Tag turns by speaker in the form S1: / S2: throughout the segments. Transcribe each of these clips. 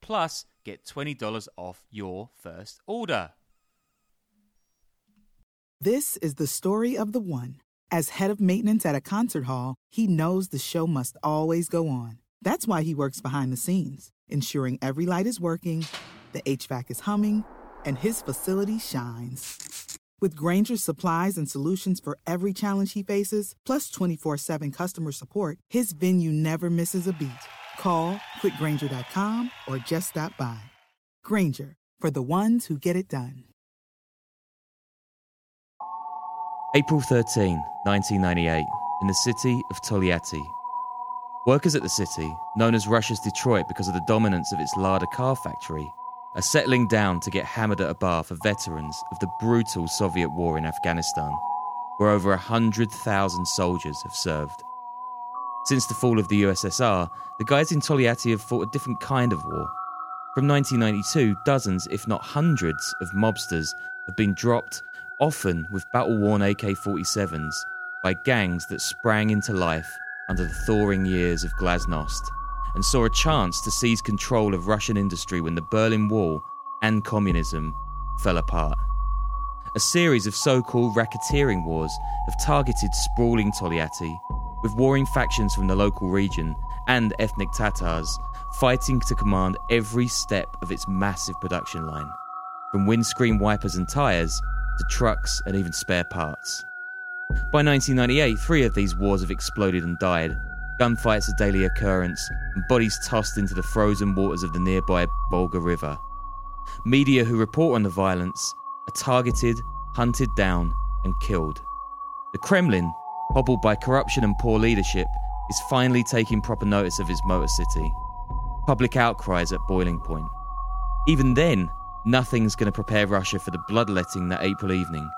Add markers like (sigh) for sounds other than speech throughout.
S1: Plus, get $20 off your first order.
S2: This is the story of the one. As head of maintenance at a concert hall, he knows the show must always go on. That's why he works behind the scenes, ensuring every light is working, the HVAC is humming, and his facility shines. With Grainger's supplies and solutions for every challenge he faces, plus 24 7 customer support, his venue never misses a beat. Call quickgranger.com or just stop by. Grainger, for the ones who get it done.
S3: April 13, 1998, in the city of Togliatti. Workers at the city, known as Russia's Detroit because of the dominance of its Lada car factory, are settling down to get hammered at a bar for veterans of the brutal Soviet war in Afghanistan, where over 100,000 soldiers have served. Since the fall of the USSR, the guys in Togliatti have fought a different kind of war. From 1992, dozens, if not hundreds, of mobsters have been dropped, often with battle worn AK 47s, by gangs that sprang into life under the thawing years of Glasnost and saw a chance to seize control of Russian industry when the Berlin Wall and communism fell apart. A series of so called racketeering wars have targeted sprawling Togliatti, with warring factions from the local region and ethnic Tatars fighting to command every step of its massive production line, from windscreen wipers and tyres to trucks and even spare parts. By 1998, three of these wars have exploded and died. Gunfights a daily occurrence, and bodies tossed into the frozen waters of the nearby Volga River. Media who report on the violence are targeted, hunted down, and killed. The Kremlin, hobbled by corruption and poor leadership, is finally taking proper notice of its motor city. Public outcries at boiling point. Even then, nothing's going to prepare Russia for the bloodletting that April evening,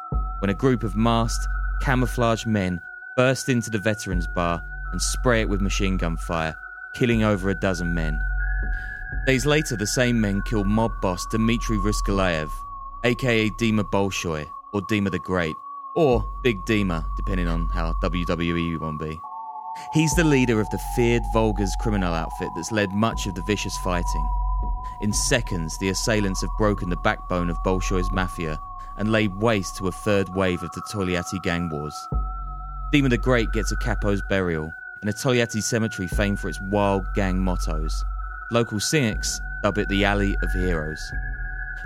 S3: when a group of masked, camouflaged men burst into the veterans bar and spray it with machine gun fire, killing over a dozen men. Days later, the same men killed mob boss Dmitry Ruzlyaev, aka Dima Bolshoi, or Dima the Great, or Big Dima, depending on how WWE you want to be. He's the leader of the feared Volga's criminal outfit that's led much of the vicious fighting. In seconds, the assailants have broken the backbone of Bolshoi's mafia and laid waste to a third wave of the Togliatti gang wars. Dima the Great gets a capo's burial in a Togliatti cemetery famed for its wild gang mottos. Local cynics dub it the Alley of Heroes.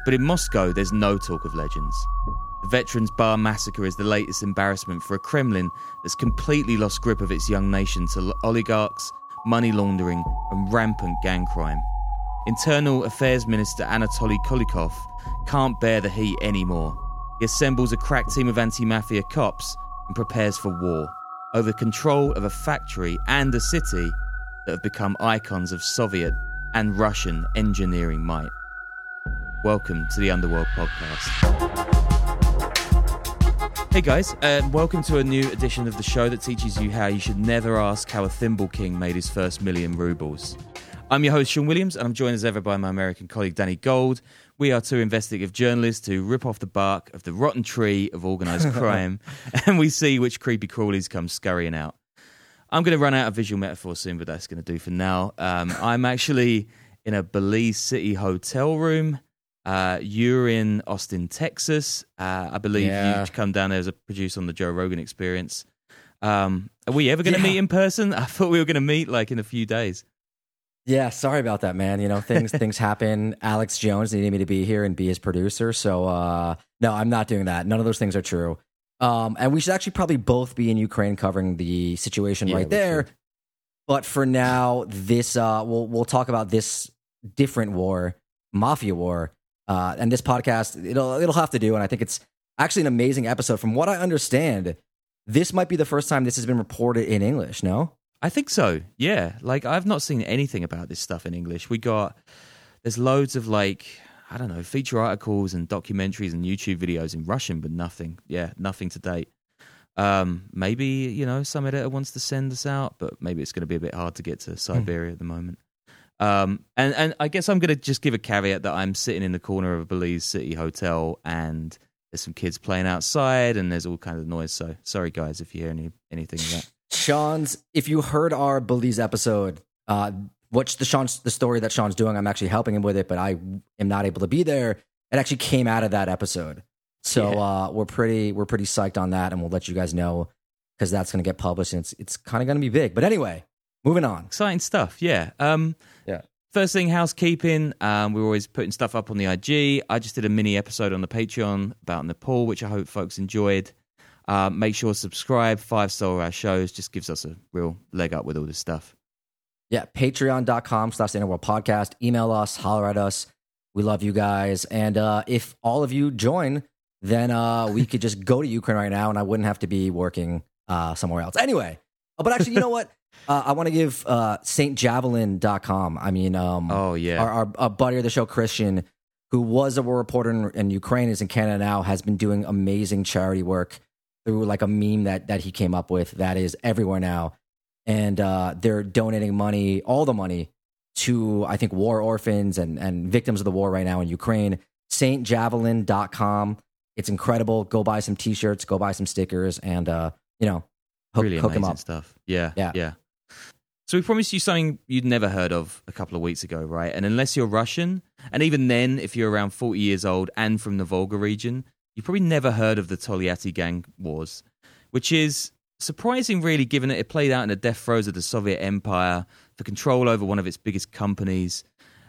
S3: But in Moscow, there's no talk of legends. The Veterans Bar massacre is the latest embarrassment for a Kremlin that's completely lost grip of its young nation to oligarchs, money laundering, and rampant gang crime. Internal Affairs Minister Anatoly Kulikov can't bear the heat anymore. He assembles a crack team of anti mafia cops and prepares for war over control of a factory and a city that have become icons of Soviet and Russian engineering might. Welcome to the Underworld Podcast. Hey guys, uh, welcome to a new edition of the show that teaches you how you should never ask how a thimble king made his first million rubles. I'm your host, Sean Williams, and I'm joined as ever by my American colleague, Danny Gold. We are two investigative journalists who rip off the bark of the rotten tree of organised (laughs) crime, and we see which creepy crawlies come scurrying out. I'm going to run out of visual metaphor soon, but that's going to do for now. Um, I'm actually in a Belize City hotel room. Uh, you're in Austin, Texas. Uh, I believe
S4: Yeah.
S3: you've come down there as a producer on the Joe Rogan Experience. Um, are we ever going to
S4: Yeah.
S3: meet in person? (laughs) I thought we were going to meet like in a few days.
S4: Yeah, sorry about that, man. You know, things (laughs) things happen. Alex Jones needed me to be here and be his producer, so uh no, I'm not doing that. None of those things are true. Um, and we should actually probably both be in Ukraine covering the situation
S3: Yeah,
S4: right there.
S3: should.
S4: But for now, this uh, we'll we'll talk about this different war, mafia war, uh, and this podcast it'll it'll have to do. And I think it's actually an amazing episode. From what I understand, this might be the first time this has been reported in English. No,
S3: I think so. Yeah. Like I've not seen anything about this stuff in English. We got there's loads of like I don't know feature articles and documentaries and YouTube videos in Russian, but nothing. Yeah, nothing to date. Um, maybe you know some editor wants to send us out, but maybe it's going to be a bit hard to get to Siberia at the moment. Um, and and I guess I'm going to just give a caveat that I'm sitting in the corner of a Belize City hotel and there's some kids playing outside and there's all kinds of noise. So sorry guys if you hear any anything of that. (laughs)
S4: Sean's. If you heard our Belize episode, uh, what's the Sean's the story that Sean's doing? I'm actually helping him with it, but I am not able to be there. It actually came out of that episode, so
S3: Yeah.
S4: uh, we're pretty we're pretty psyched on that, and we'll let you guys know because that's going to get published and it's it's kind of going to be big. But anyway, moving on.
S3: exciting stuff. Yeah. Um,
S4: Yeah.
S3: First thing, housekeeping. Um, we're always putting stuff up on the IG. I just did a mini episode on the Patreon about Nepal, which I hope folks enjoyed. Uh, make sure to subscribe, five star our shows. Just gives us a real leg up with all this stuff.
S4: Yeah, patreon.com slash the Underworld Podcast. Email us, holler at us. We love you guys. And uh, if all of you join, then uh, we could just go to Ukraine right now and I wouldn't have to be working uh, somewhere else. Anyway, but actually, you know what? (laughs) Uh, I want to give uh, stjavelin.com. I mean, um,
S3: Oh yeah,
S4: our, our, our buddy of the show, Christian, who was a war reporter in, in Ukraine, is in Canada now, has been doing amazing charity work through like a meme that that he came up with that is everywhere now, and uh, they're donating money, all the money, to I think war orphans and and victims of the war right now in Ukraine. SaintJavelin.com. It's incredible. Go buy some T-shirts, go buy some stickers, and uh, you know, hook,
S3: really
S4: hook
S3: amazing
S4: up.
S3: stuff. Yeah,
S4: Yeah.
S3: yeah. So we promised you something you'd never heard of a couple of weeks ago, right? And unless you're Russian, and even then, if you're around 40 years old and from the Volga region, you probably never heard of the Tolyatti gang wars, which is surprising, really, given that it played out in the death throes of the Soviet Empire for control over one of its biggest companies.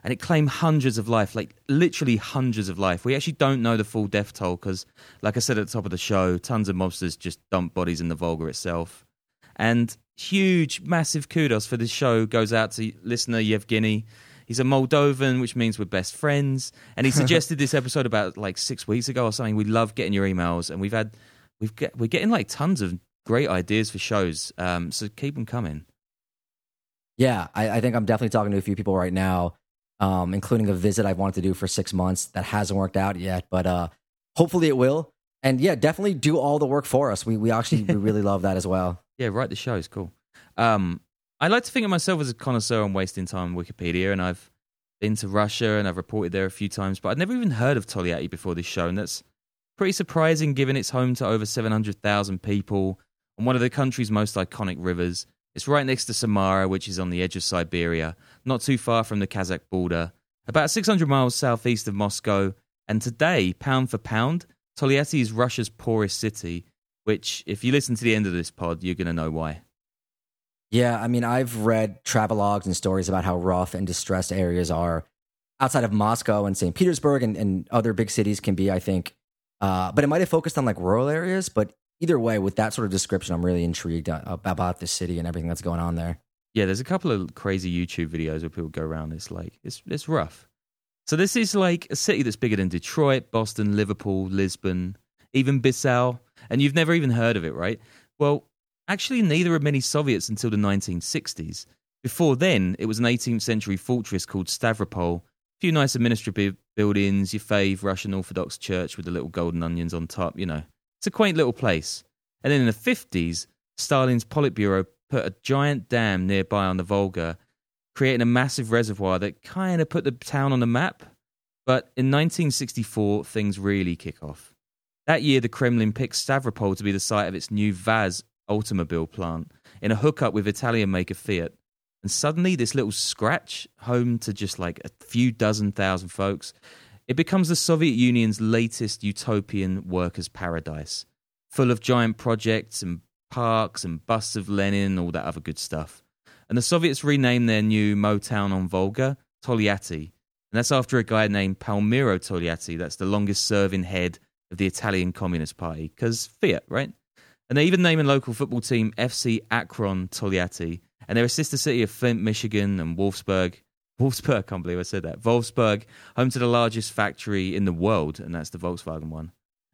S3: And it claimed hundreds of life, like literally hundreds of life. We actually don't know the full death toll because, like I said at the top of the show, tons of mobsters just dump bodies in the Volga itself. And huge, massive kudos for this show goes out to listener Yevgeny. He's a Moldovan, which means we're best friends. And he (laughs) suggested this episode about like six weeks ago or something. We love getting your emails, and we've had we've get we're getting like tons of great ideas for shows. Um, so keep them coming.
S4: Yeah, I, I think I'm definitely talking to a few people right now, um, including a visit I've wanted to do for six months that hasn't worked out yet, but uh, hopefully it will. And yeah, definitely do all the work for us. We we actually we really love that as well. (laughs)
S3: Yeah, write the show shows. Cool. Um, I like to think of myself as a connoisseur on wasting time on Wikipedia, and I've been to Russia and I've reported there a few times, but I'd never even heard of Tolyatti before this show, and that's pretty surprising given it's home to over 700,000 people on one of the country's most iconic rivers. It's right next to Samara, which is on the edge of Siberia, not too far from the Kazakh border, about 600 miles southeast of Moscow. And today, pound for pound, Tolyatti is Russia's poorest city, which, if you listen to the end of this pod, you're going to know why.
S4: Yeah, I mean, I've read travelogues and stories about how rough and distressed areas are outside of Moscow and St. Petersburg and, and other big cities can be, I think. Uh, but it might have focused on like rural areas. But either way, with that sort of description, I'm really intrigued uh, about the city and everything that's going on there.
S3: Yeah, there's a couple of crazy YouTube videos where people go around. It's like it's it's rough. So this is like a city that's bigger than Detroit, Boston, Liverpool, Lisbon, even Bissau, and you've never even heard of it, right? Well, actually, neither are many Soviets until the 1960s. Before then, it was an 18th century fortress called Stavropol. A few nice administrative buildings, your fave Russian Orthodox church with the little golden onions on top. You know, it's a quaint little place. And then in the 50s, Stalin's Politburo put a giant dam nearby on the Volga, creating a massive reservoir that kind of put the town on the map. But in 1964, things really kick off. That year, the Kremlin picked Stavropol to be the site of its new Vaz automobile plant in a hookup with Italian maker Fiat. And suddenly, this little scratch, home to just like a few dozen thousand folks, it becomes the Soviet Union's latest utopian workers' paradise, full of giant projects and parks and busts of Lenin and all that other good stuff. And the Soviets renamed their new Motown on Volga Togliatti. And that's after a guy named Palmiro Togliatti. That's the longest serving head of the Italian Communist Party. Because Fiat, right? And they even name a local football team FC Akron Togliatti. And they're a sister city of Flint, Michigan and Wolfsburg. (laughs) Wolfsburg, I can't believe I said that. Wolfsburg, home to the largest factory in the world, and that's the Volkswagen one.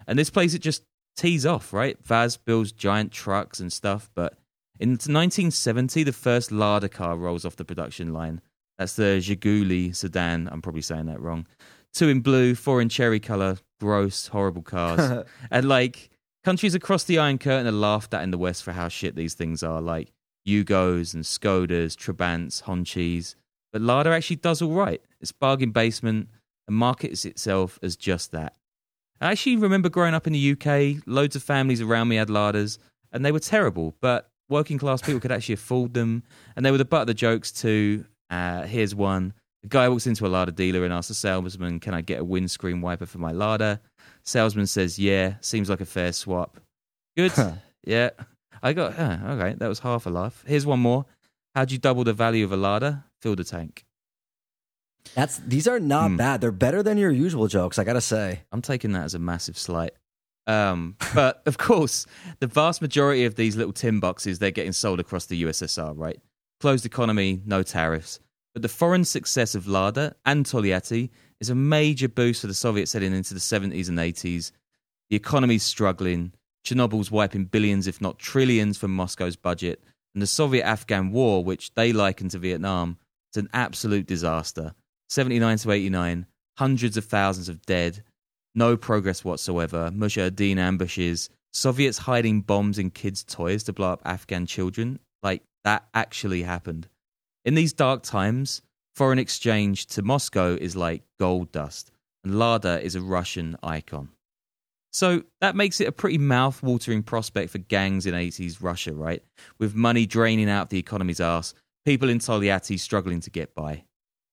S3: And this place, it just tees off, right? Vaz builds giant trucks and stuff, but in 1970, the first Lada car rolls off the production line. That's the Zhiguli sedan. I'm probably saying that wrong. Two in blue, four in cherry color. Gross, horrible cars. (laughs) and like countries across the Iron Curtain are laughed at in the West for how shit these things are. Like Yugos and Skodas, Trabants, Honchis. But Lada actually does all right. It's bargain basement and markets itself as just that. I actually remember growing up in the UK, loads of families around me had Ladas, and they were terrible, but working class people could actually afford them, and they were the butt of the jokes too. Uh, here's one. The guy walks into a Lada dealer and asks the salesman, Can I get a windscreen wiper for my Lada? Salesman says, Yeah, seems like a fair swap. Good. yeah. I got, uh, okay, that was half a laugh. Here's one more. How'd you double the value of a Lada? Fill the tank.
S4: That's these are not
S3: Hmm.
S4: bad. They're better than your usual jokes. I gotta say.
S3: I'm taking that as a massive slight. Um, but of course, the vast majority of these little tin boxes they're getting sold across the USSR, right? Closed economy, no tariffs. But the foreign success of Lada and Togliatti is a major boost for the Soviets heading into the 70s and 80s. The economy's struggling. Chernobyl's wiping billions, if not trillions, from Moscow's budget. And the Soviet Afghan war, which they liken to Vietnam, is an absolute disaster. 79 to 89, hundreds of thousands of dead, no progress whatsoever. Mujahideen ambushes, Soviets hiding bombs in kids' toys to blow up Afghan children. Like, that actually happened. In these dark times, foreign exchange to Moscow is like gold dust, and Lada is a Russian icon. So that makes it a pretty mouth-watering prospect for gangs in 80s Russia, right? With money draining out the economy's arse, people in Togliatti struggling to get by.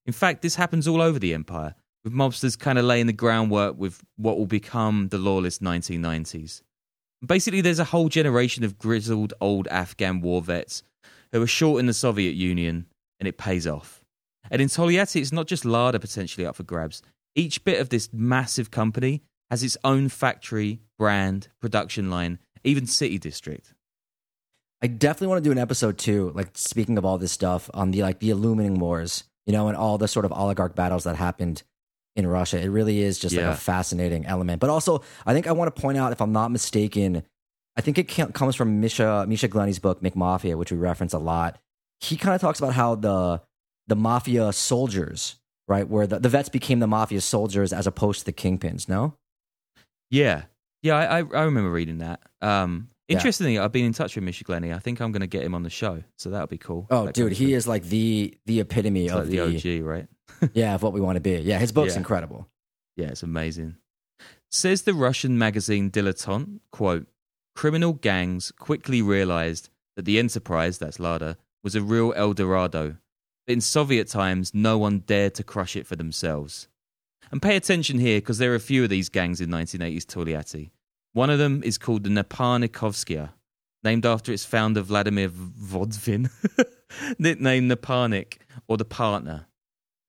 S3: In fact, this happens all over the empire, with mobsters kind of laying the groundwork with what will become the lawless 1990s. Basically, there's a whole generation of grizzled old Afghan war vets who were short in the Soviet Union, and it pays off. And in Togliatti, it's not just Lada potentially up for grabs. Each bit of this massive company has its own factory, brand, production line, even city district.
S4: I definitely want to do an episode too, like speaking of all this stuff on the like the aluminium wars, you know, and all the sort of oligarch battles that happened in Russia. It really is just
S3: Yeah.
S4: like a fascinating element. But also, I think I want to point out, if I'm not mistaken, I think it comes from Misha Misha Glenny's book McMafia, which we reference a lot. He kind of talks about how the the mafia soldiers, right, where the, the vets became the mafia soldiers as opposed to the kingpins. No,
S3: Yeah, yeah, I, I, I remember reading that. Um,
S4: Yeah.
S3: interestingly, I've been in touch with Misha Glenny. I think I'm going to get him on the show, so that'll be cool.
S4: oh,
S3: That
S4: dude, he is like the the epitome
S3: he's
S4: of
S3: like the OG, right?
S4: Yeah of what we want to be. Yeah, his book's
S3: Yeah.
S4: incredible.
S3: Yeah, it's amazing. Says the Russian magazine Dilettante, quote, criminal gangs quickly realized that the enterprise, that's Lada, was a real El Dorado. But in Soviet times, no one dared to crush it for themselves. And pay attention here because there are a few of these gangs in 1980s Togliatti. One of them is called the Naparnikovskaya, named after its founder Vladimir Vodvin, (laughs) nicknamed Naparnik, or the partner.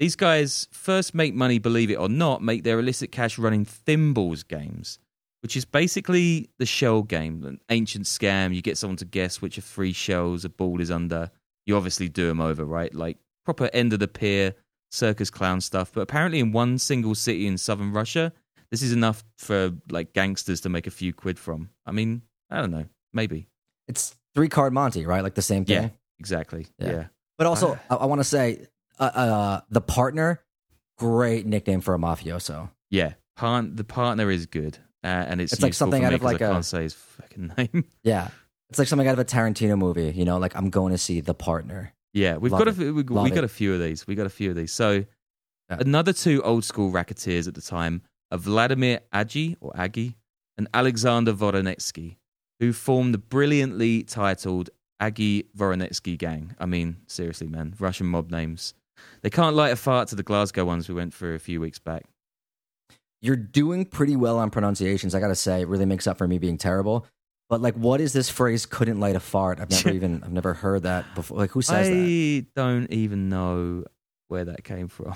S3: These guys first make money, believe it or not, make their illicit cash running thimbles games, which is basically the shell game, an ancient scam. You get someone to guess which of three shells a ball is under. You obviously do them over, right? Like proper end of the pier, circus clown stuff. But apparently, in one single city in southern Russia, this is enough for like gangsters to make a few quid from. I mean, I don't know, maybe.
S4: It's three card Monty, right? Like the same thing.
S3: Yeah, exactly.
S4: Yeah.
S3: yeah.
S4: But also, ah. I, I want to say, uh, uh, the partner, great nickname for a mafioso.
S3: Yeah, part, the partner is good, uh, and it's,
S4: It's like something out of like
S3: I
S4: a-
S3: can't say his fucking name. (laughs)
S4: Yeah, it's like something out of a Tarantino movie. You know, like I'm going to see the partner.
S3: yeah, we've
S4: Love
S3: got a,
S4: it.
S3: we, we got
S4: it.
S3: a few of these. We got a few of these. So
S4: Yeah.
S3: another two old school racketeers at the time are Vladimir Agi or Agi and Alexander Voronetsky, who formed the brilliantly titled Agi Voronetsky gang. I mean, seriously, man, Russian mob names. They can't light a fart to the Glasgow ones we went through a few weeks back.
S4: You're doing pretty well on pronunciations. I got to say, it really makes up for me being terrible. But like, what is this phrase? Couldn't light a fart. I've never (laughs) even I've never heard that before. Like, who says
S3: I
S4: that?
S3: don't even know where that came from.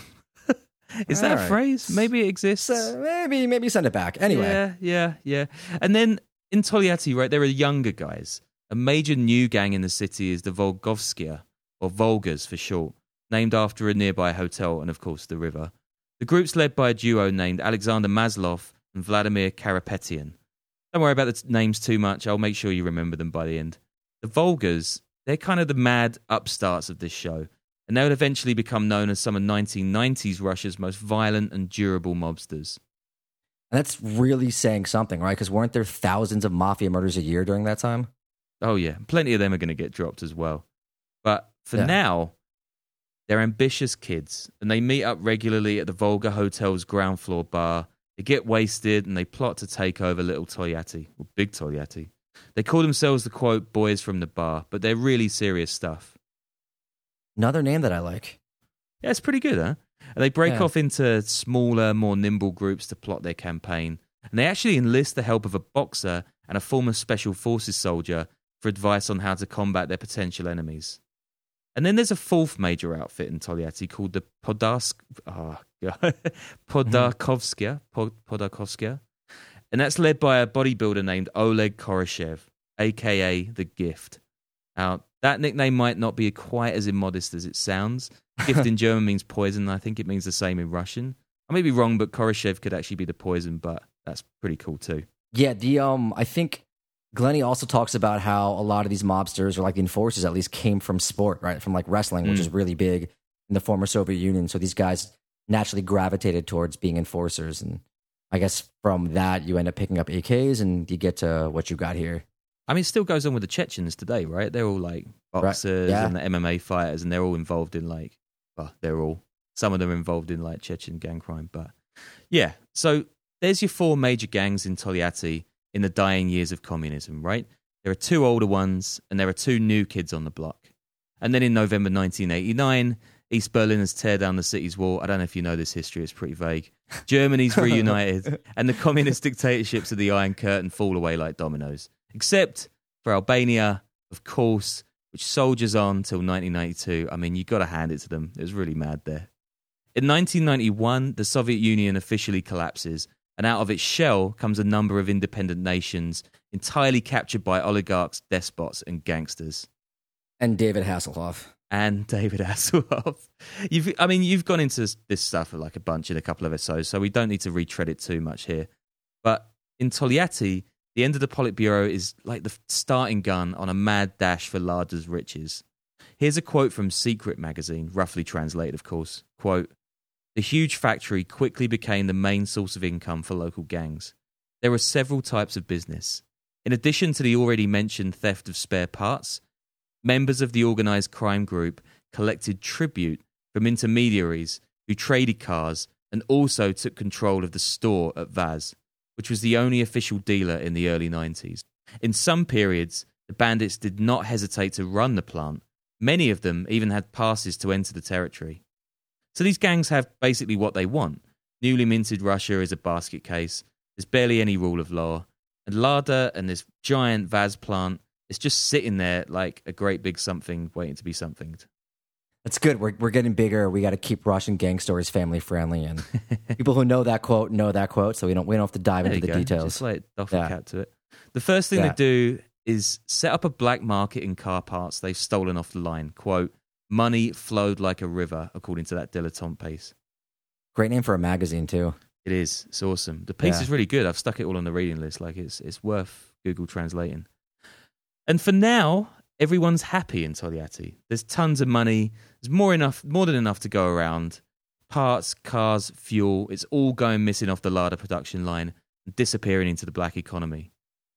S3: (laughs) Is that
S4: All
S3: a phrase? Maybe it exists.
S4: Maybe maybe send it back. Anyway,
S3: Yeah, yeah, yeah. And then in Togliatti, right, there are younger guys. A major new gang in the city is the Volgovskia, or Volgas for short, named after a nearby hotel and, of course, the river. The group's led by a duo named Alexander Maslov and Vladimir Karapetian. Don't worry about the t- names too much. I'll make sure you remember them by the end. The Volgas, they're kind of the mad upstarts of this show, and they would eventually become known as some of 1990s Russia's most violent and durable mobsters.
S4: and that's really saying something, right? Because weren't there thousands of mafia murders a year during that time?
S3: Oh yeah, plenty of them are going to get dropped as well. But for
S4: Yeah.
S3: now, they're ambitious kids, and they meet up regularly at the Volga Hotel's ground floor bar. They get wasted, and they plot to take over Little Toyati, or Big Toyati. They call themselves the quote "boys from the bar," but they're really serious stuff.
S4: Another name that I like.
S3: Yeah, it's pretty good, huh? And they break
S4: Yeah.
S3: off into smaller, more nimble groups to plot their campaign. And they actually enlist the help of a boxer and a former special forces soldier for advice on how to combat their potential enemies. And then there's a fourth major outfit in Togliatti called the Podarsk, (laughs) oh, God. Podarkovskia, Pod- Podarkovskia. And that's led by a bodybuilder named Oleg Koroshev, aka The Gift. Now, that nickname might not be quite as immodest as it sounds. (laughs) Gift in German means poison. I think it means the same in Russian. I may be wrong, but Koroshev could actually be the poison, but that's pretty cool too.
S4: Yeah, the um, I think Glenny also talks about how a lot of these mobsters, or like the enforcers at least, came from sport, right? From like wrestling, which
S3: Mm.
S4: is really big in the former Soviet Union. So these guys naturally gravitated towards being enforcers, and I guess from that you end up picking up AKs, and you get to what you got here.
S3: I mean, it still goes on with the Chechens today, right? They're all like
S4: Right,
S3: boxers
S4: yeah.
S3: and the MMA fighters, and they're all involved in like, well, they're all, some of them are involved in like Chechen gang crime. But yeah, so there's your four major gangs in Togliatti in the dying years of communism, right? There are two older ones, and there are two new kids on the block. And then in November 1989, East Berliners tear down the city's wall. I don't know if you know this history, it's pretty vague. (laughs) Germany's reunited, (laughs) and the communist dictatorships of the Iron Curtain fall away like dominoes. Except for Albania, of course, which soldiers on till 1992. I mean, you've got to hand it to them. It was really mad there. In 1991, the Soviet Union officially collapses, and out of its shell comes a number of independent nations entirely captured by oligarchs, despots, and gangsters
S4: And David Hasselhoff.
S3: and David (laughs) Hasselhoff. You've, I mean, you've gone into this- stuff like a bunch in a couple of episodes, so we don't need to retread it too much here. But in Togliatti, the end of the Politburo is like the starting gun on a mad dash for Lada's riches. Here's a quote from Secret magazine, roughly translated, of course. Quote, the huge factory quickly became the main source of income for local gangs. There were several types of business. In addition to the already mentioned theft of spare parts, members of the organized crime group collected tribute from intermediaries who traded cars and also took control of the store at Vaz, which was the only official dealer in the early 90s. In some periods, the bandits did not hesitate to run the plant. Many of them even had passes to enter the territory. So these gangs have basically what they want. Newly minted Russia is a basket case. There's barely any rule of law. And Lada and this giant Vaz plant is just sitting there like a great big something waiting to be something.
S4: That's good. We're we're getting bigger. We got to keep Russian gang stories family friendly, and (laughs) people who know that quote know that quote. So we don't we don't have to dive
S3: There
S4: into the
S3: go.
S4: details.
S3: Just like doff a
S4: Yeah.
S3: cap to it. The first thing
S4: Yeah.
S3: they do is set up a black market in car parts they've stolen off the line. Quote, money flowed like a river, according to that dilettante piece.
S4: Great name for a magazine too.
S3: It is. It's awesome. The piece
S4: Yeah.
S3: is really good. I've stuck it all on the reading list. Like it's it's worth Google translating. And for now, everyone's happy in Togliatti. There's tons of money. There's more enough, more than enough to go around. Parts, cars, fuel. It's all going missing off the Lada production line and disappearing into the black economy.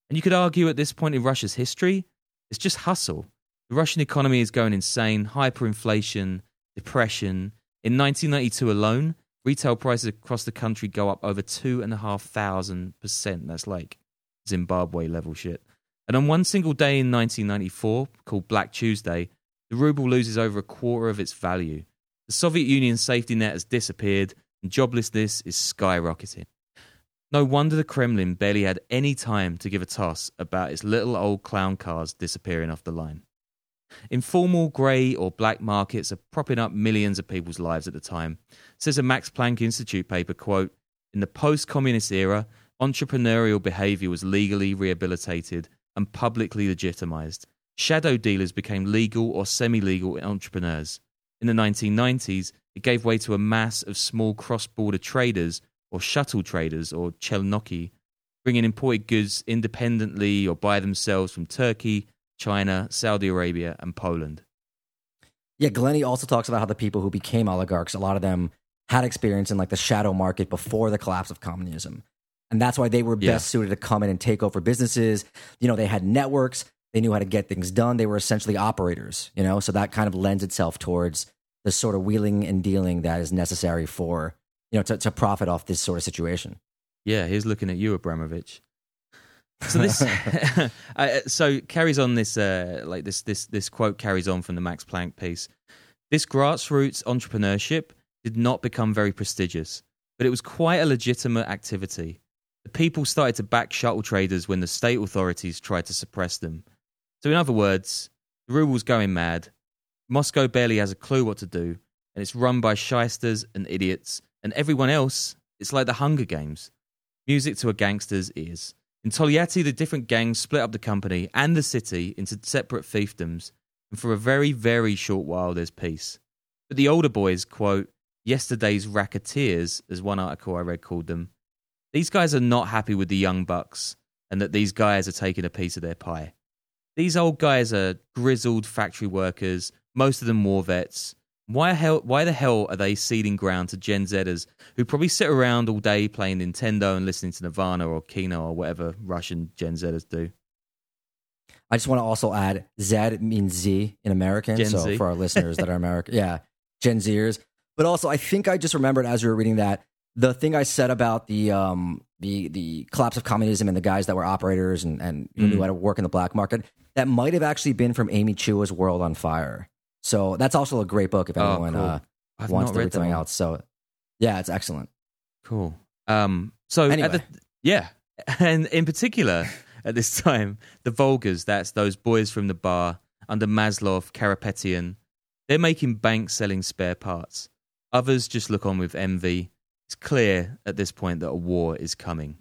S3: And you could argue at this point in Russia's history, it's just hustle. The Russian economy is going insane, hyperinflation, depression. In 1992 alone, retail prices across the country go up over two and a half thousand percent. That's like Zimbabwe level shit. And on one single day in 1994, called Black Tuesday, the ruble loses over a quarter of its value. The Soviet Union's safety net has disappeared, and joblessness is skyrocketing. No wonder the Kremlin barely had any time to give a toss about its little old clown cars disappearing off the line. Informal grey or black markets are propping up millions of people's lives at the time, says a Max Planck Institute paper, quote, in the post-communist era, entrepreneurial behavior was legally rehabilitated and publicly legitimized. Shadow dealers became legal or semi-legal entrepreneurs. In the 1990s, it gave way to a mass of small cross-border traders or shuttle traders or chelnoki, bringing imported goods independently or by themselves from Turkey, China, Saudi Arabia, and Poland.
S4: Yeah, Glenny also talks about how the people who became oligarchs, a lot of them had experience in like the shadow market before the collapse of communism. And that's why they were
S3: Yeah.
S4: best suited to come in and take over businesses. You know, they had networks, they knew how to get things done. They were essentially operators, you know, so that kind of lends itself towards the sort of wheeling and dealing that is necessary for, you know, to, to profit off this sort of situation.
S3: Yeah, he's looking at you, Abramovich. So this, (laughs) (laughs) uh, so carries on this, uh, like this, this, this quote carries on from the Max Planck piece. This grassroots entrepreneurship did not become very prestigious, but it was quite a legitimate activity. The people started to back shuttle traders when the state authorities tried to suppress them. So, in other words, the ruble's going mad. Moscow barely has a clue what to do, and it's run by shysters and idiots, and everyone else, it's like the Hunger Games. Music to a gangster's ears. In Togliatti, the different gangs split up the company and the city into separate fiefdoms, and for a very, very short while there's peace. But the older boys, quote, yesterday's racketeers, as one article I read called them, these guys are not happy with the young bucks and that these guys are taking a piece of their pie. These old guys are grizzled factory workers, most of them war vets. Why, hell, why the hell are they ceding ground to Gen Zers who probably sit around all day playing Nintendo and listening to Nirvana or Kino or whatever Russian Gen Zers do?
S4: I just want to also add Z means Z in American.
S3: Gen
S4: so
S3: Z.
S4: for our listeners that are American, yeah, Gen Zers. But also, I think I just remembered as we were reading that the thing I said about the um the the collapse of communism and the guys that were operators and and who
S3: Mm.
S4: knew how to work in the black market that might have actually been from Amy Chua's World on Fire. So that's also a great book if
S3: Oh,
S4: anyone
S3: cool.
S4: uh,
S3: I've
S4: wants to
S3: read
S4: read something
S3: one.
S4: else. So yeah, it's excellent.
S3: Cool. Um, so
S4: Anyway.
S3: the yeah, (laughs) and in particular at this time, the Volgas, that's those boys from the bar under Maslov, Karapetian, they're making bank selling spare parts. Others just look on with envy. It's clear at this point that a war is coming.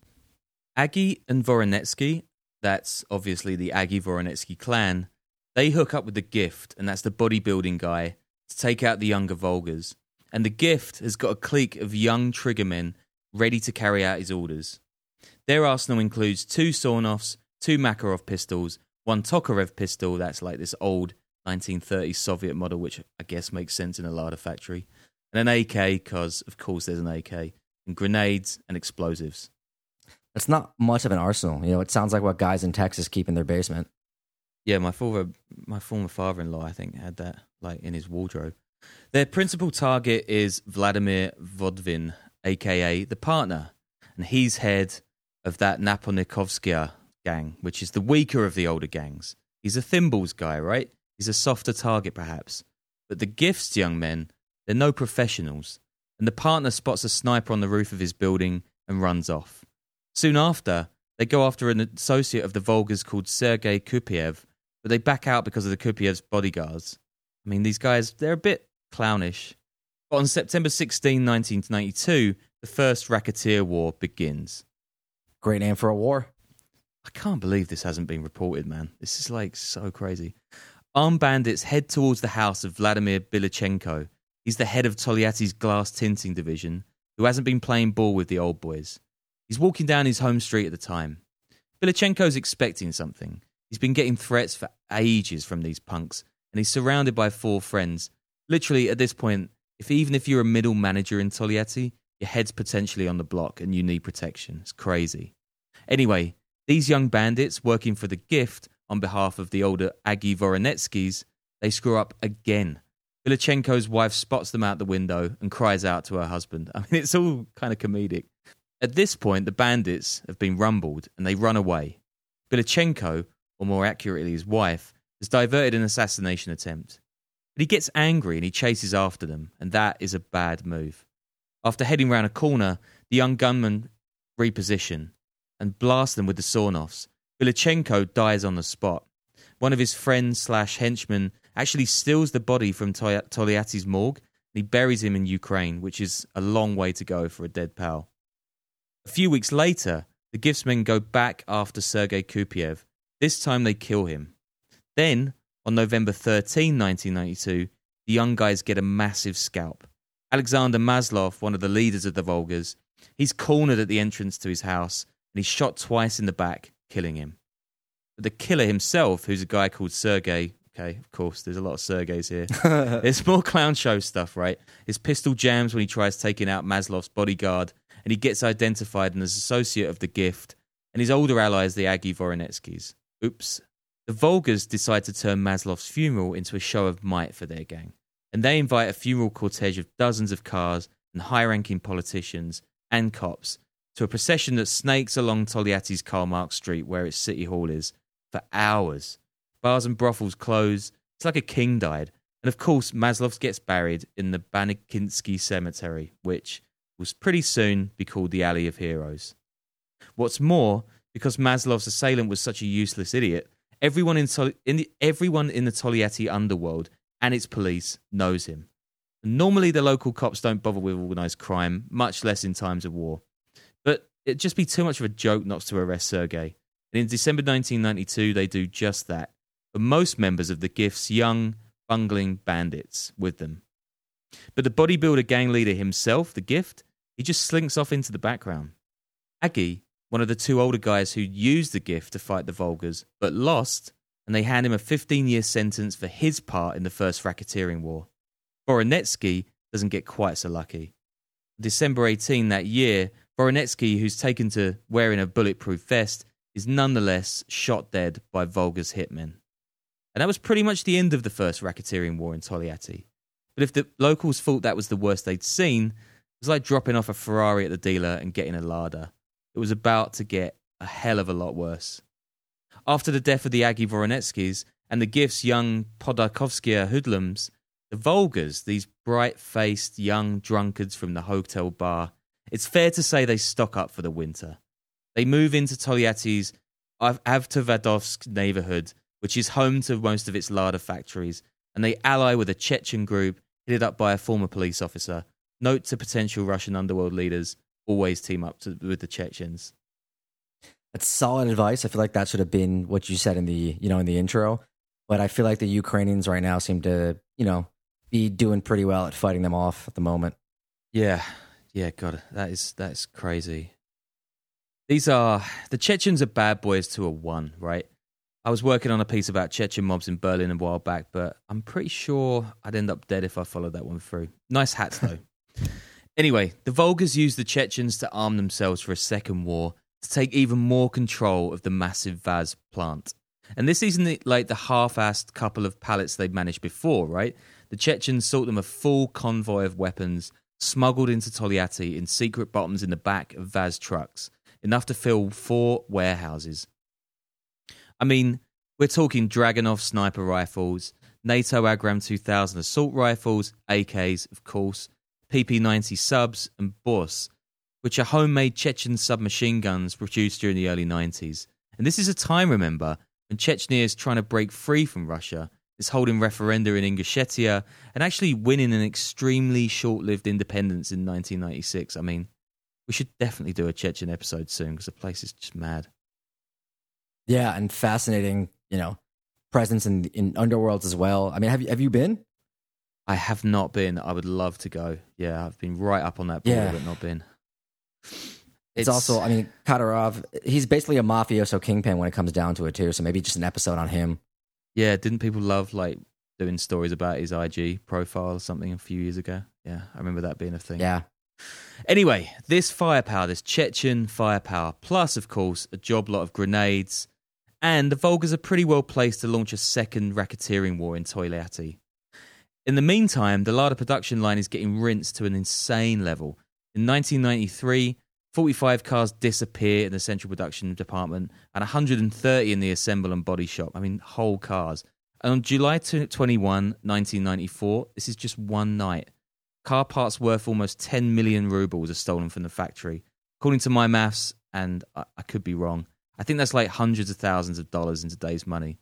S3: Aggie and Voronetsky, that's obviously the Aggie Voronetsky clan, they hook up with the Gift, and that's the bodybuilding guy, to take out the younger Volgas. And the Gift has got a clique of young triggermen ready to carry out his orders. Their arsenal includes two sawn-offs, two Makarov pistols, one Tokarev pistol, that's like this old 1930s Soviet model, which I guess makes sense in a Lada factory, and an AK, because of course there's an AK, and grenades and explosives.
S4: It's not much of an arsenal. You know, it sounds like what guys in Texas keep in their basement.
S3: Yeah, my former my former father-in-law, I think, had that like in his wardrobe. Their principal target is Vladimir Vodvin, aka the partner, and he's head of that Naparnikovskaya gang, which is the weaker of the older gangs. He's a thimbles guy, right? He's a softer target, perhaps. But the gifts, young men, they're no professionals, and the partner spots a sniper on the roof of his building and runs off. Soon after, they go after an associate of the Volgas called Sergei Kupiev, but they back out because of the Kupiev's bodyguards. I mean, these guys, they're a bit clownish. But on September 16, 1992, the first racketeer war begins.
S4: Great name for a war.
S3: I can't believe this hasn't been reported, man. This is like so crazy. Armed bandits head towards the house of Vladimir Bilichenko. He's the head of Togliatti's glass tinting division, who hasn't been playing ball with the old boys. He's walking down his home street at the time. Bilichenko's expecting something. He's been getting threats for ages from these punks, and he's surrounded by four friends. Literally, at this point, if even if you're a middle manager in Togliatti, your head's potentially on the block and you need protection. It's crazy. Anyway, these young bandits working for the gift on behalf of the older Aggie Voronetskys, they screw up again. Bilichenko's wife spots them out the window and cries out to her husband. (laughs) I mean, it's all kind of comedic. At this point, the bandits have been rumbled and they run away. Bilichenko, or more accurately his wife, has diverted an assassination attempt. But he gets angry and he chases after them, and that is a bad move. After heading round a corner, the young gunman reposition, and blast them with the sawn-offs. Bilichenko dies on the spot. One of his friends slash henchmen actually steals the body from Togliatti's morgue and he buries him in Ukraine, which is a long way to go for a dead pal. A few weeks later, the giftsmen go back after Sergei Kupiev. This time they kill him. Then, on November 13, 1992, the young guys get a massive scalp. Alexander Maslov, one of the leaders of the Volgas, he's cornered at the entrance to his house and he's shot twice in the back, killing him. But the killer himself, who's a guy called Sergei, okay, of course, there's a lot of Sergeys here. (laughs) it's more clown show stuff, right? His pistol jams when he tries taking out Maslov's bodyguard, and he gets identified as associate of the gift, and his older allies, the Aggie Voronetskys. Oops. The Volgas decide to turn Maslov's funeral into a show of might for their gang, and they invite a funeral cortege of dozens of cars and high ranking politicians and cops to a procession that snakes along Togliatti's Karl Marx Street, where its city hall is, for hours. Bars and brothels close. It's like a king died. And of course, Maslovs gets buried in the Banikinsky Cemetery, which will pretty soon be called the Alley of Heroes. What's more, because Maslov's assailant was such a useless idiot, everyone in, in the, everyone in the Togliatti underworld and its police knows him. normally, the local cops don't bother with organized crime, much less in times of war. But it'd just be too much of a joke not to arrest Sergei. And in December 1992, they do just that. But most members of the Gift's young, bungling bandits with them. But the bodybuilder gang leader himself, the Gift, he just slinks off into the background. Aggie, one of the two older guys who used the gift to fight the Volgas, but lost, and they hand him a 15 year sentence for his part in the first racketeering war. Voronetsky doesn't get quite so lucky. December 18 that year, Voronetsky, who's taken to wearing a bulletproof vest, is nonetheless shot dead by Volga's hitmen. And that was pretty much the end of the first racketeering war in Togliatti. But if the locals thought that was the worst they'd seen, it was like dropping off a Ferrari at the dealer and getting a Lada. It was about to get a hell of a lot worse. After the death of the Aggie Voronetskys and the Gift's young Podarkovskaya hoodlums, the Volgas, these bright faced young drunkards from the hotel bar, it's fair to say they stock up for the winter. They move into Togliatti's Avtovadovsk neighborhood, which is home to most of its Lada factories, and they ally with a Chechen group headed up by a former police officer Note to potential Russian underworld leaders: always team up to, with the Chechens.
S4: That's solid advice. I feel like that should have been what you said in the you know in the intro. But I feel like the Ukrainians right now seem to you know be doing pretty well at fighting them off at the moment.
S3: Yeah, yeah, God, that is that is crazy. These are the Chechens are bad boys to a one, right? I was working on a piece about Chechen mobs in Berlin a while back, but I'm pretty sure I'd end up dead if I followed that one through. Nice hats though. (laughs) Anyway, the Volgas used the Chechens to arm themselves for a second war to take even more control of the massive Vaz plant. And this isn't like the half-assed couple of pallets they'd managed before, right? The Chechens sought them a full convoy of weapons smuggled into Togliatti in secret bottoms in the back of Vaz trucks, enough to fill four warehouses. I mean, we're talking Dragunov sniper rifles, NATO Agram 2000 assault rifles, AKs, of course, PP90 subs, and Borz, which are homemade Chechen submachine guns produced during the early 90s. And this is a time, remember, when Chechnya is trying to break free from Russia, is holding referenda in Ingushetia, and actually winning an extremely short lived independence in 1996. I mean, we should definitely do a Chechen episode soon because the place is just mad.
S4: Yeah, and fascinating, you know, presence in in underworlds as well. I mean, have you have you been?
S3: I have not been. I would love to go. Yeah, I've been right up on that border,
S4: Yeah.
S3: but not been.
S4: It's, also, I mean, Kadyrov. He's basically a mafioso kingpin when it comes down to it too. So maybe just an episode on him.
S3: yeah. Didn't people love like doing stories about his IG profile or something a few years ago? Yeah, I remember that being a thing.
S4: Yeah,
S3: Anyway, this firepower, this Chechen firepower, plus, of course, a job lot of grenades, and the Volgas are pretty well placed to launch a second racketeering war in Togliatti. In the meantime, the Lada production line is getting rinsed to an insane level. In 1993, 45 cars disappear in the central production department and 130 in the assemble and body shop. I mean, whole cars. And on July 21, 1994, this is just one night. Car parts worth almost 10 million rubles are stolen from the factory. According to my maths, and I, I could be wrong, I think that's like hundreds of thousands of dollars in today's money.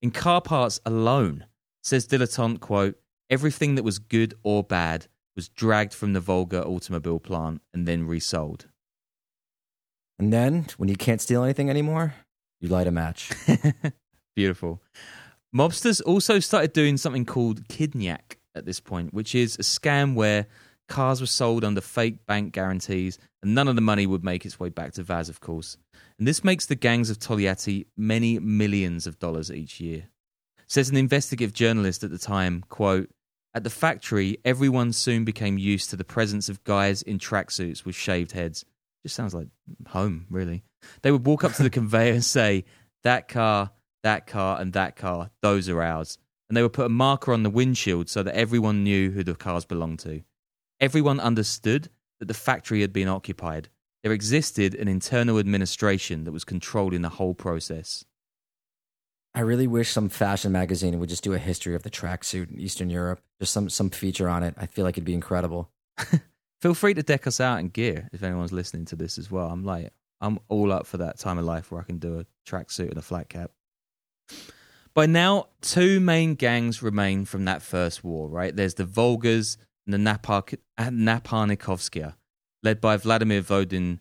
S3: In car parts alone, says Dilettante, quote, everything that was good or bad was dragged from the Volga automobile plant and then resold.
S4: And then, when you can't steal anything anymore, you light a match. (laughs)
S3: Beautiful. Mobsters also started doing something called Kidnyak at this point, which is a scam where cars were sold under fake bank guarantees and none of the money would make its way back to Vaz, of course. And this makes the gangs of Togliatti many millions of dollars each year. Says an investigative journalist at the time, quote, at the factory, everyone soon became used to the presence of guys in tracksuits with shaved heads. Just sounds like home, really. They would walk up to the (laughs) conveyor and say, That car, that car, and that car, those are ours. And they would put a marker on the windshield so that everyone knew who the cars belonged to. Everyone understood that the factory had been occupied. There existed an internal administration that was controlling the whole process.
S4: I really wish some fashion magazine would just do a history of the tracksuit in Eastern Europe. Just some some feature on it. I feel like it'd be incredible. (laughs)
S3: Feel free to deck us out in gear if anyone's listening to this as well. I'm like, I'm all up for that time of life where I can do a tracksuit and a flat cap. By now, two main gangs remain from that first war, right? There's the Volgas and the Napar- uh, Naparnikovskaya, led by Vladimir Vodin,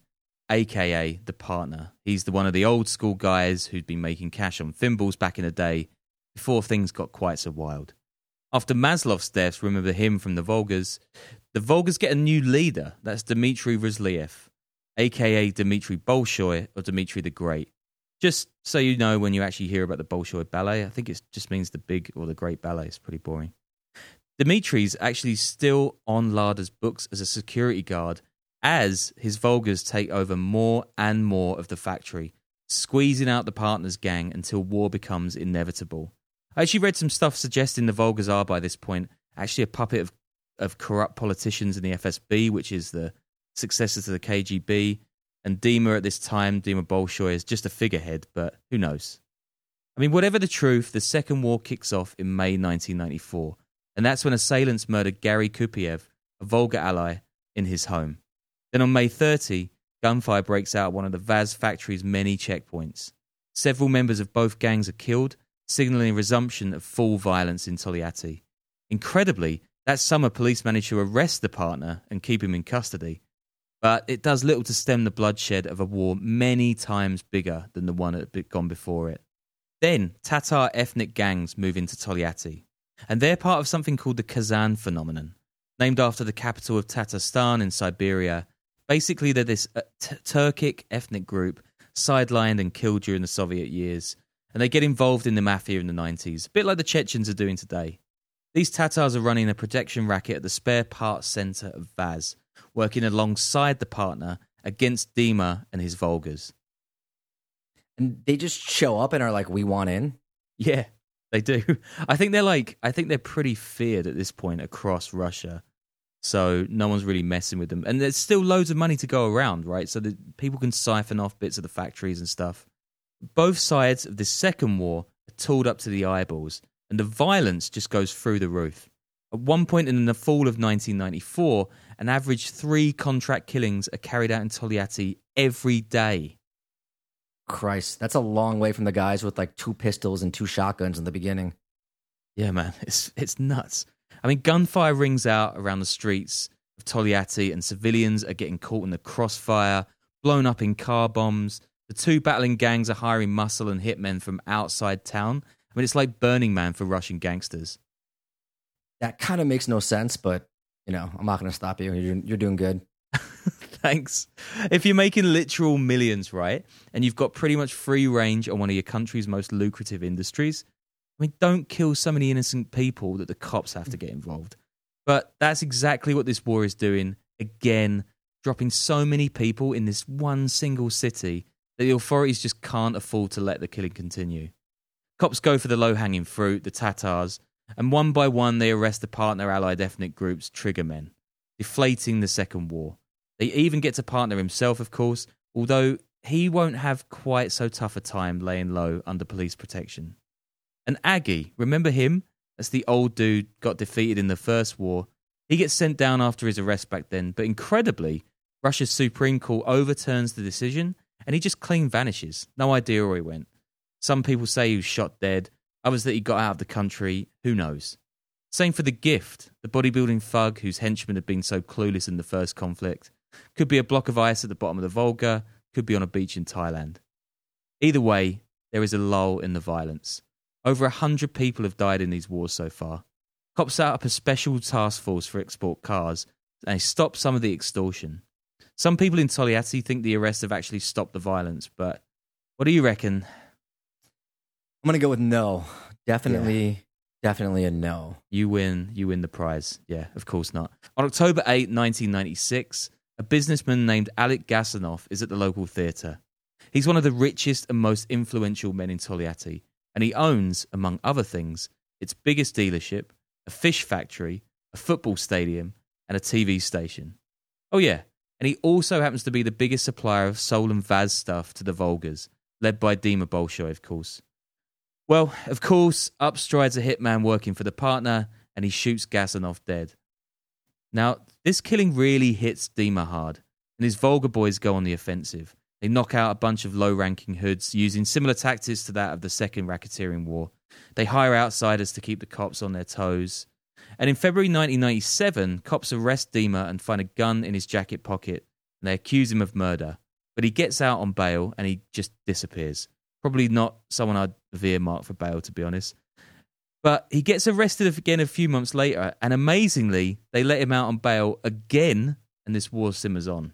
S3: aka the partner. He's the one of the old school guys who'd been making cash on thimbles back in the day before things got quite so wild. After Maslov's death, remember him from the Volgas, the Volgas get a new leader. That's Dmitry Ruzlyaev, aka Dmitry Bolshoi or Dmitry the Great. Just so you know, when you actually hear about the Bolshoi Ballet, I think it just means the big or the great ballet. It's pretty boring. Dimitri's actually still on Lada's books as a security guard as his Volgas take over more and more of the factory, squeezing out the partners' gang until war becomes inevitable. I actually read some stuff suggesting the Volgas are, by this point, actually a puppet of, of corrupt politicians in the FSB, which is the successor to the KGB. And Dima at this time, Dima Bolshoi, is just a figurehead, but who knows? I mean, whatever the truth, the Second War kicks off in May 1994. And that's when assailants murdered Gary Kupiev, a Volga ally, in his home. Then on May 30, gunfire breaks out at one of the VAZ factory's many checkpoints. Several members of both gangs are killed, signaling a resumption of full violence in Togliatti. Incredibly, that summer police managed to arrest the partner and keep him in custody. But it does little to stem the bloodshed of a war many times bigger than the one that had gone before it. Then, Tatar ethnic gangs move into Togliatti, and they're part of something called the Kazan phenomenon, named after the capital of Tatarstan in Siberia. Basically, they're this uh, t- Turkic ethnic group sidelined and killed during the Soviet years, and they get involved in the mafia in the 90s, a bit like the Chechens are doing today. These Tatars are running a protection racket at the spare parts centre of VAZ, working alongside the partner against Dima and his Volgas.
S4: And they just show up and are like, "We want in."
S3: Yeah, they do. (laughs) I think they're like, I think they're pretty feared at this point across Russia. So no one's really messing with them, and there's still loads of money to go around, right? So that people can siphon off bits of the factories and stuff. Both sides of this second war are tooled up to the eyeballs, and the violence just goes through the roof. At one point in the fall of 1994, an average three contract killings are carried out in Togliatti every day.
S4: Christ, that's a long way from the guys with like two pistols and two shotguns in the beginning.
S3: Yeah, man, (laughs) it's it's nuts. I mean, gunfire rings out around the streets of Togliatti, and civilians are getting caught in the crossfire, blown up in car bombs. The two battling gangs are hiring muscle and hitmen from outside town. I mean, it's like Burning Man for Russian gangsters.
S4: That kind of makes no sense, but you know, I'm not going to stop you. You're you're doing good. (laughs)
S3: Thanks. If you're making literal millions, right, and you've got pretty much free range on one of your country's most lucrative industries, I mean, don't kill so many innocent people that the cops have to get involved. But that's exactly what this war is doing. Again, dropping so many people in this one single city that the authorities just can't afford to let the killing continue. Cops go for the low hanging fruit, the Tatars, and one by one they arrest the partner allied ethnic groups Triggermen, deflating the Second War. They even get to partner himself, of course, although he won't have quite so tough a time laying low under police protection. And Aggie, remember him? That's the old dude got defeated in the first war. He gets sent down after his arrest back then, but incredibly, Russia's Supreme Court overturns the decision and he just clean vanishes. No idea where he went. Some people say he was shot dead, others that he got out of the country. Who knows? Same for the gift, the bodybuilding thug whose henchmen had been so clueless in the first conflict. Could be a block of ice at the bottom of the Volga, could be on a beach in Thailand. Either way, there is a lull in the violence. Over a hundred people have died in these wars so far. Cops set up a special task force for export cars and they stopped some of the extortion. Some people in Togliatti think the arrests have actually stopped the violence, but what do you reckon?
S4: I'm gonna go with no. Definitely, definitely a no.
S3: You win, you win the prize. Yeah, of course not. On October 8, 1996, a businessman named Alec Gasanov is at the local theatre. He's one of the richest and most influential men in Togliatti, and he owns, among other things, its biggest dealership, a fish factory, a football stadium, and a TV station. Oh, yeah, and he also happens to be the biggest supplier of Sol and VAZ stuff to the Volgas, led by Dima Bolshoi, of course. Well, of course, up strides a hitman working for the partner, and he shoots Gasanov dead. Now, this killing really hits Dima hard, and his Volga boys go on the offensive. They knock out a bunch of low ranking hoods using similar tactics to that of the Second Racketeering War. They hire outsiders to keep the cops on their toes. And in February 1997, cops arrest Dima and find a gun in his jacket pocket, and they accuse him of murder. But he gets out on bail and he just disappears. Probably not someone I'd have earmarked for bail, to be honest. But he gets arrested again a few months later, and amazingly, they let him out on bail again, and this war simmers on.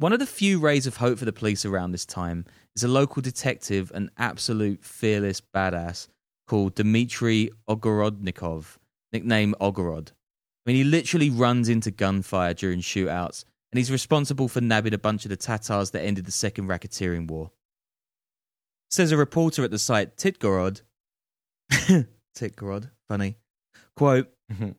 S3: One of the few rays of hope for the police around this time is a local detective, an absolute fearless badass called Dmitry Ogorodnikov, nicknamed Ogorod. I mean, he literally runs into gunfire during shootouts, and he's responsible for nabbing a bunch of the Tatars that ended the Second Racketeering War. Says a reporter at the site Titgorod. (laughs) Titgorod, funny. Quote mm-hmm.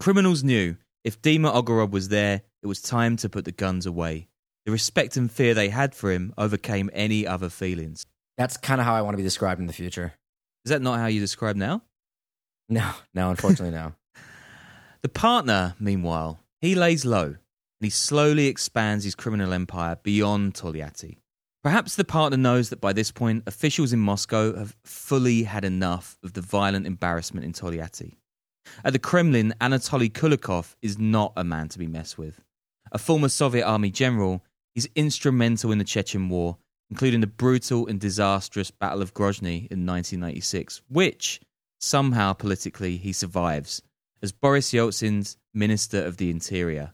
S3: Criminals knew if Dima Ogorod was there, it was time to put the guns away. The respect and fear they had for him overcame any other feelings.
S4: That's kind of how I want to be described in the future.
S3: Is that not how you describe now?
S4: No, no, unfortunately, no. (laughs) (laughs)
S3: The partner, meanwhile, he lays low and he slowly expands his criminal empire beyond Togliatti. Perhaps the partner knows that by this point, officials in Moscow have fully had enough of the violent embarrassment in Togliatti. At the Kremlin, Anatoly Kulikov is not a man to be messed with. A former Soviet army general, he's instrumental in the Chechen War, including the brutal and disastrous Battle of Grozny in 1996, which somehow politically he survives as Boris Yeltsin's Minister of the Interior.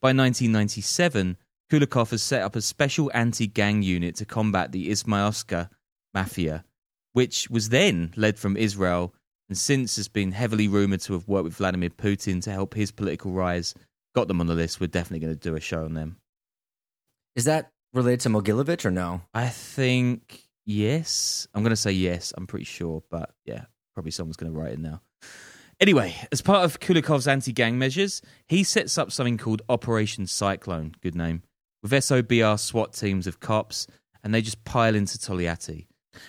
S3: By 1997, Kulikov has set up a special anti gang unit to combat the Izmailska mafia, which was then led from Israel and since has been heavily rumored to have worked with Vladimir Putin to help his political rise. Got them on the list. We're definitely going to do a show on them.
S4: Is that related to Mogilevich or no?
S3: I think yes. I'm going to say yes. I'm pretty sure, but yeah, probably someone's going to write it now. Anyway, as part of Kulikov's anti gang measures, he sets up something called Operation Cyclone, good name, with SOBR SWAT teams of cops, and they just pile into Togliatti.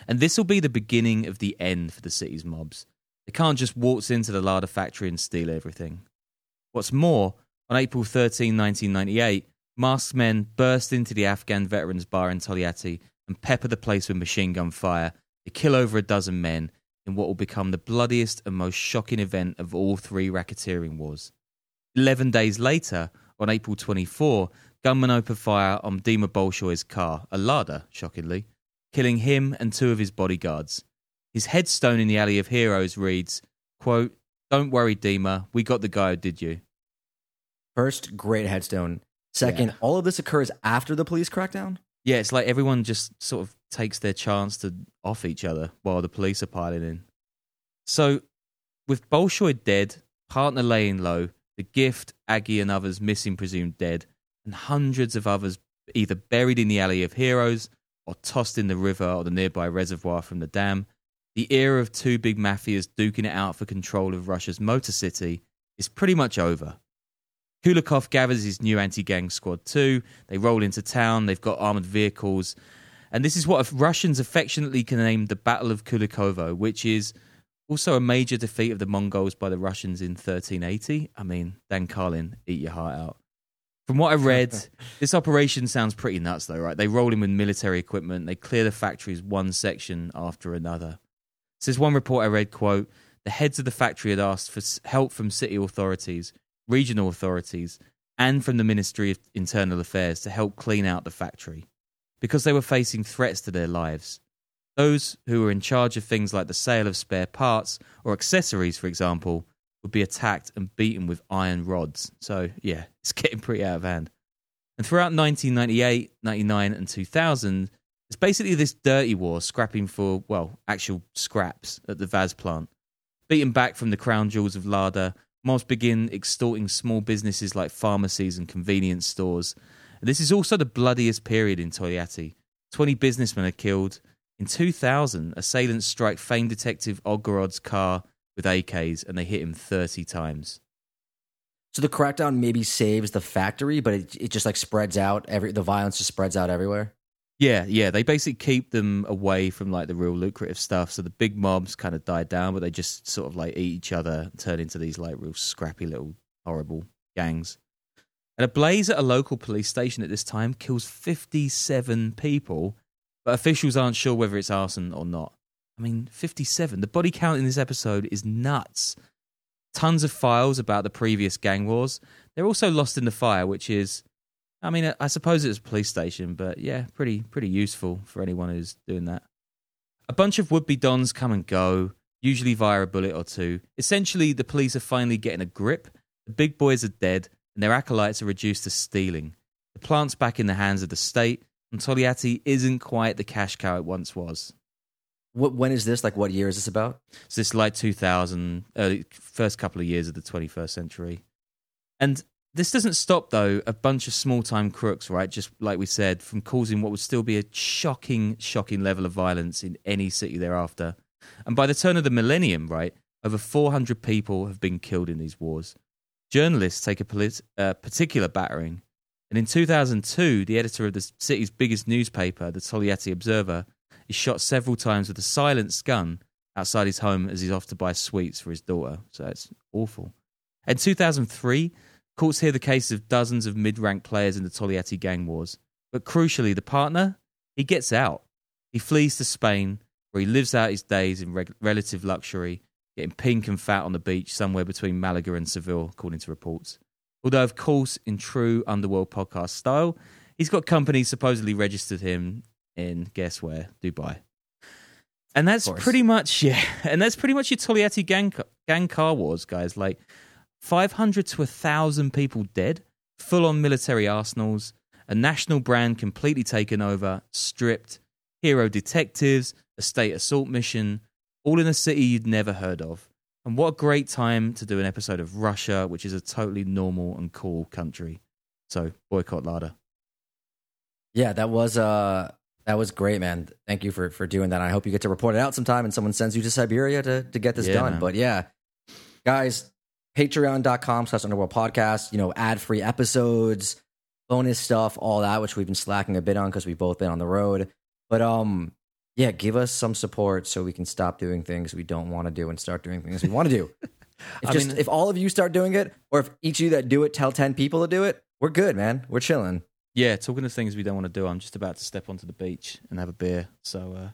S3: And this will be the beginning of the end for the city's mobs. They can't just waltz into the Lada factory and steal everything. What's more, on April 13, 1998, masked men burst into the Afghan veterans bar in Togliatti and pepper the place with machine gun fire. They kill over a dozen men in what will become the bloodiest and most shocking event of all three racketeering wars. Eleven days later, on April 24, gunmen open fire on Dima Bolshoi's car, a Lada, shockingly, killing him and two of his bodyguards. His headstone in the Alley of Heroes reads, quote, Don't worry, Dima, we got the guy who did you.
S4: First, great headstone. Second,
S3: Yeah.
S4: all of this occurs after the police crackdown.
S3: Yeah, it's like everyone just sort of takes their chance to off each other while the police are piling in. So, with Bolshoi dead, partner laying low, the gift, Aggie, and others missing, presumed dead, and hundreds of others either buried in the Alley of Heroes or tossed in the river or the nearby reservoir from the dam, the era of two big mafias duking it out for control of Russia's motor city is pretty much over. Kulikov gathers his new anti gang squad too. They roll into town, they've got armored vehicles. And this is what Russians affectionately can name the Battle of Kulikovo, which is also a major defeat of the Mongols by the Russians in 1380. I mean, Dan Carlin, eat your heart out. From what I read, (laughs) this operation sounds pretty nuts, though, right? They roll in with military equipment. They clear the factories one section after another. Says one report I read, quote, the heads of the factory had asked for help from city authorities, regional authorities, and from the Ministry of Internal Affairs to help clean out the factory because they were facing threats to their lives. Those who were in charge of things like the sale of spare parts or accessories, for example, would be attacked and beaten with iron rods. So, yeah, (laughs) it's getting pretty out of hand. And throughout 1998, 99, and 2000, it's basically this dirty war scrapping for, well, actual scraps at the VAZ plant. Beaten back from the crown jewels of Lada, mobs begin extorting small businesses like pharmacies and convenience stores. This is also the bloodiest period in Togliatti. 20 businessmen are killed. In 2000, assailants strike famed detective Ogorod's car with AKs and they hit him 30 times.
S4: So the crackdown maybe saves the factory, but it, it just like spreads out. Every the violence just spreads out everywhere.
S3: Yeah, yeah. They basically keep them away from like the real lucrative stuff. So the big mobs kind of die down, but they just sort of like eat each other, turn into these like real scrappy little horrible gangs. And a blaze at a local police station at this time kills 57 people, but officials aren't sure whether it's arson or not. I mean, 57. The body count in this episode is nuts. Tons of files about the previous gang wars. They're also lost in the fire, which is I mean, I suppose it's a police station, but yeah, pretty pretty useful for anyone who's doing that. A bunch of would-be dons come and go, usually via a bullet or two. Essentially, the police are finally getting a grip. The big boys are dead, and their acolytes are reduced to stealing. The plant's back in the hands of the state, and Togliatti isn't quite the cash cow it once was.
S4: What when is this? Like what year is this about?
S3: So this is like 2000, early, first couple of years of the 21st century. And this doesn't stop, though, a bunch of small time crooks, right? Just like we said, from causing what would still be a shocking, shocking level of violence in any city thereafter. And by the turn of the millennium, right, over 400 people have been killed in these wars. Journalists take a polit- uh, particular battering. And in 2002, the editor of the city's biggest newspaper, the Togliatti Observer, is shot several times with a silenced gun outside his home as he's off to buy sweets for his daughter. So it's awful. In 2003, courts hear the cases of dozens of mid-ranked players in the Togliatti gang wars. But crucially, the partner, he gets out. He flees to Spain, where he lives out his days in reg- relative luxury, getting pink and fat on the beach somewhere between Malaga and Seville, according to reports. Although, of course, in true Underworld podcast style, he's got companies supposedly registered him in, guess where, Dubai. And that's pretty much, (laughs) yeah, and that's pretty much your Togliatti gang, gang car wars, guys. Like 500 to 1,000 people dead, full on military arsenals, a national brand completely taken over, stripped, hero detectives, a state assault mission, all in a city you'd never heard of. And what a great time to do an episode of Russia, which is a totally normal and cool country. So, boycott Lada.
S4: Yeah, that was uh that was great, man. Thank you for for doing that. I hope you get to report it out sometime and someone sends you to Siberia to to get this
S3: Yeah,
S4: done.
S3: man.
S4: But yeah, guys, patreon.com slash underworld podcast, you know, ad free episodes, bonus stuff, all that, which we've been slacking a bit on because we've both been on the road. But um, yeah, give us some support so we can stop doing things we don't want to do and start doing things we want to do. (laughs) If just
S3: mean-
S4: if all of you start doing it, or if each of you that do it tell ten people to do it, we're good, man. We're chilling.
S3: Yeah, talking of things we don't want to do, I'm just about to step onto the beach and have a beer. So, uh,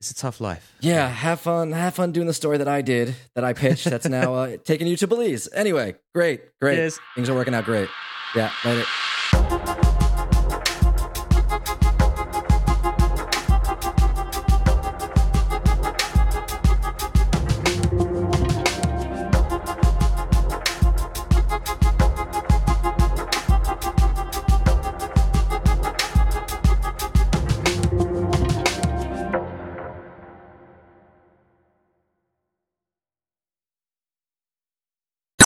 S3: it's a tough life.
S4: Yeah, have fun. Have fun doing the story that I did, that I pitched. That's (laughs) now uh, taking you to Belize. Anyway, great, great. Things are working out great. Yeah, later.